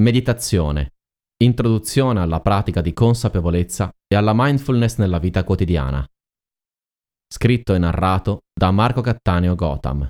Meditazione. Introduzione alla pratica di consapevolezza e alla mindfulness nella vita quotidiana. Scritto e narrato da Marco Cattaneo Gotham.